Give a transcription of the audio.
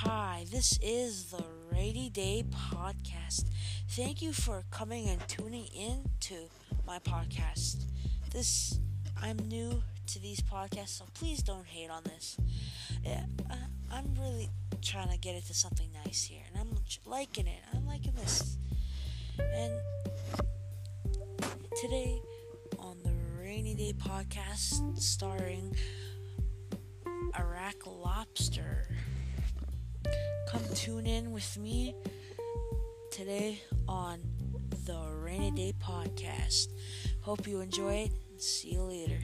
Hi, this is the Rainy Day Podcast. Thank you for coming and tuning in to my podcast. This I'm new to these podcasts, so please don't hate on this. I, I'm really trying to get it to something nice here, and I'm liking it. I'm liking this. And today on the Rainy Day Podcast, starring Iraq Lobster. Come tune in with me today on the Rainy Day Podcast. Hope you enjoy it. See you later.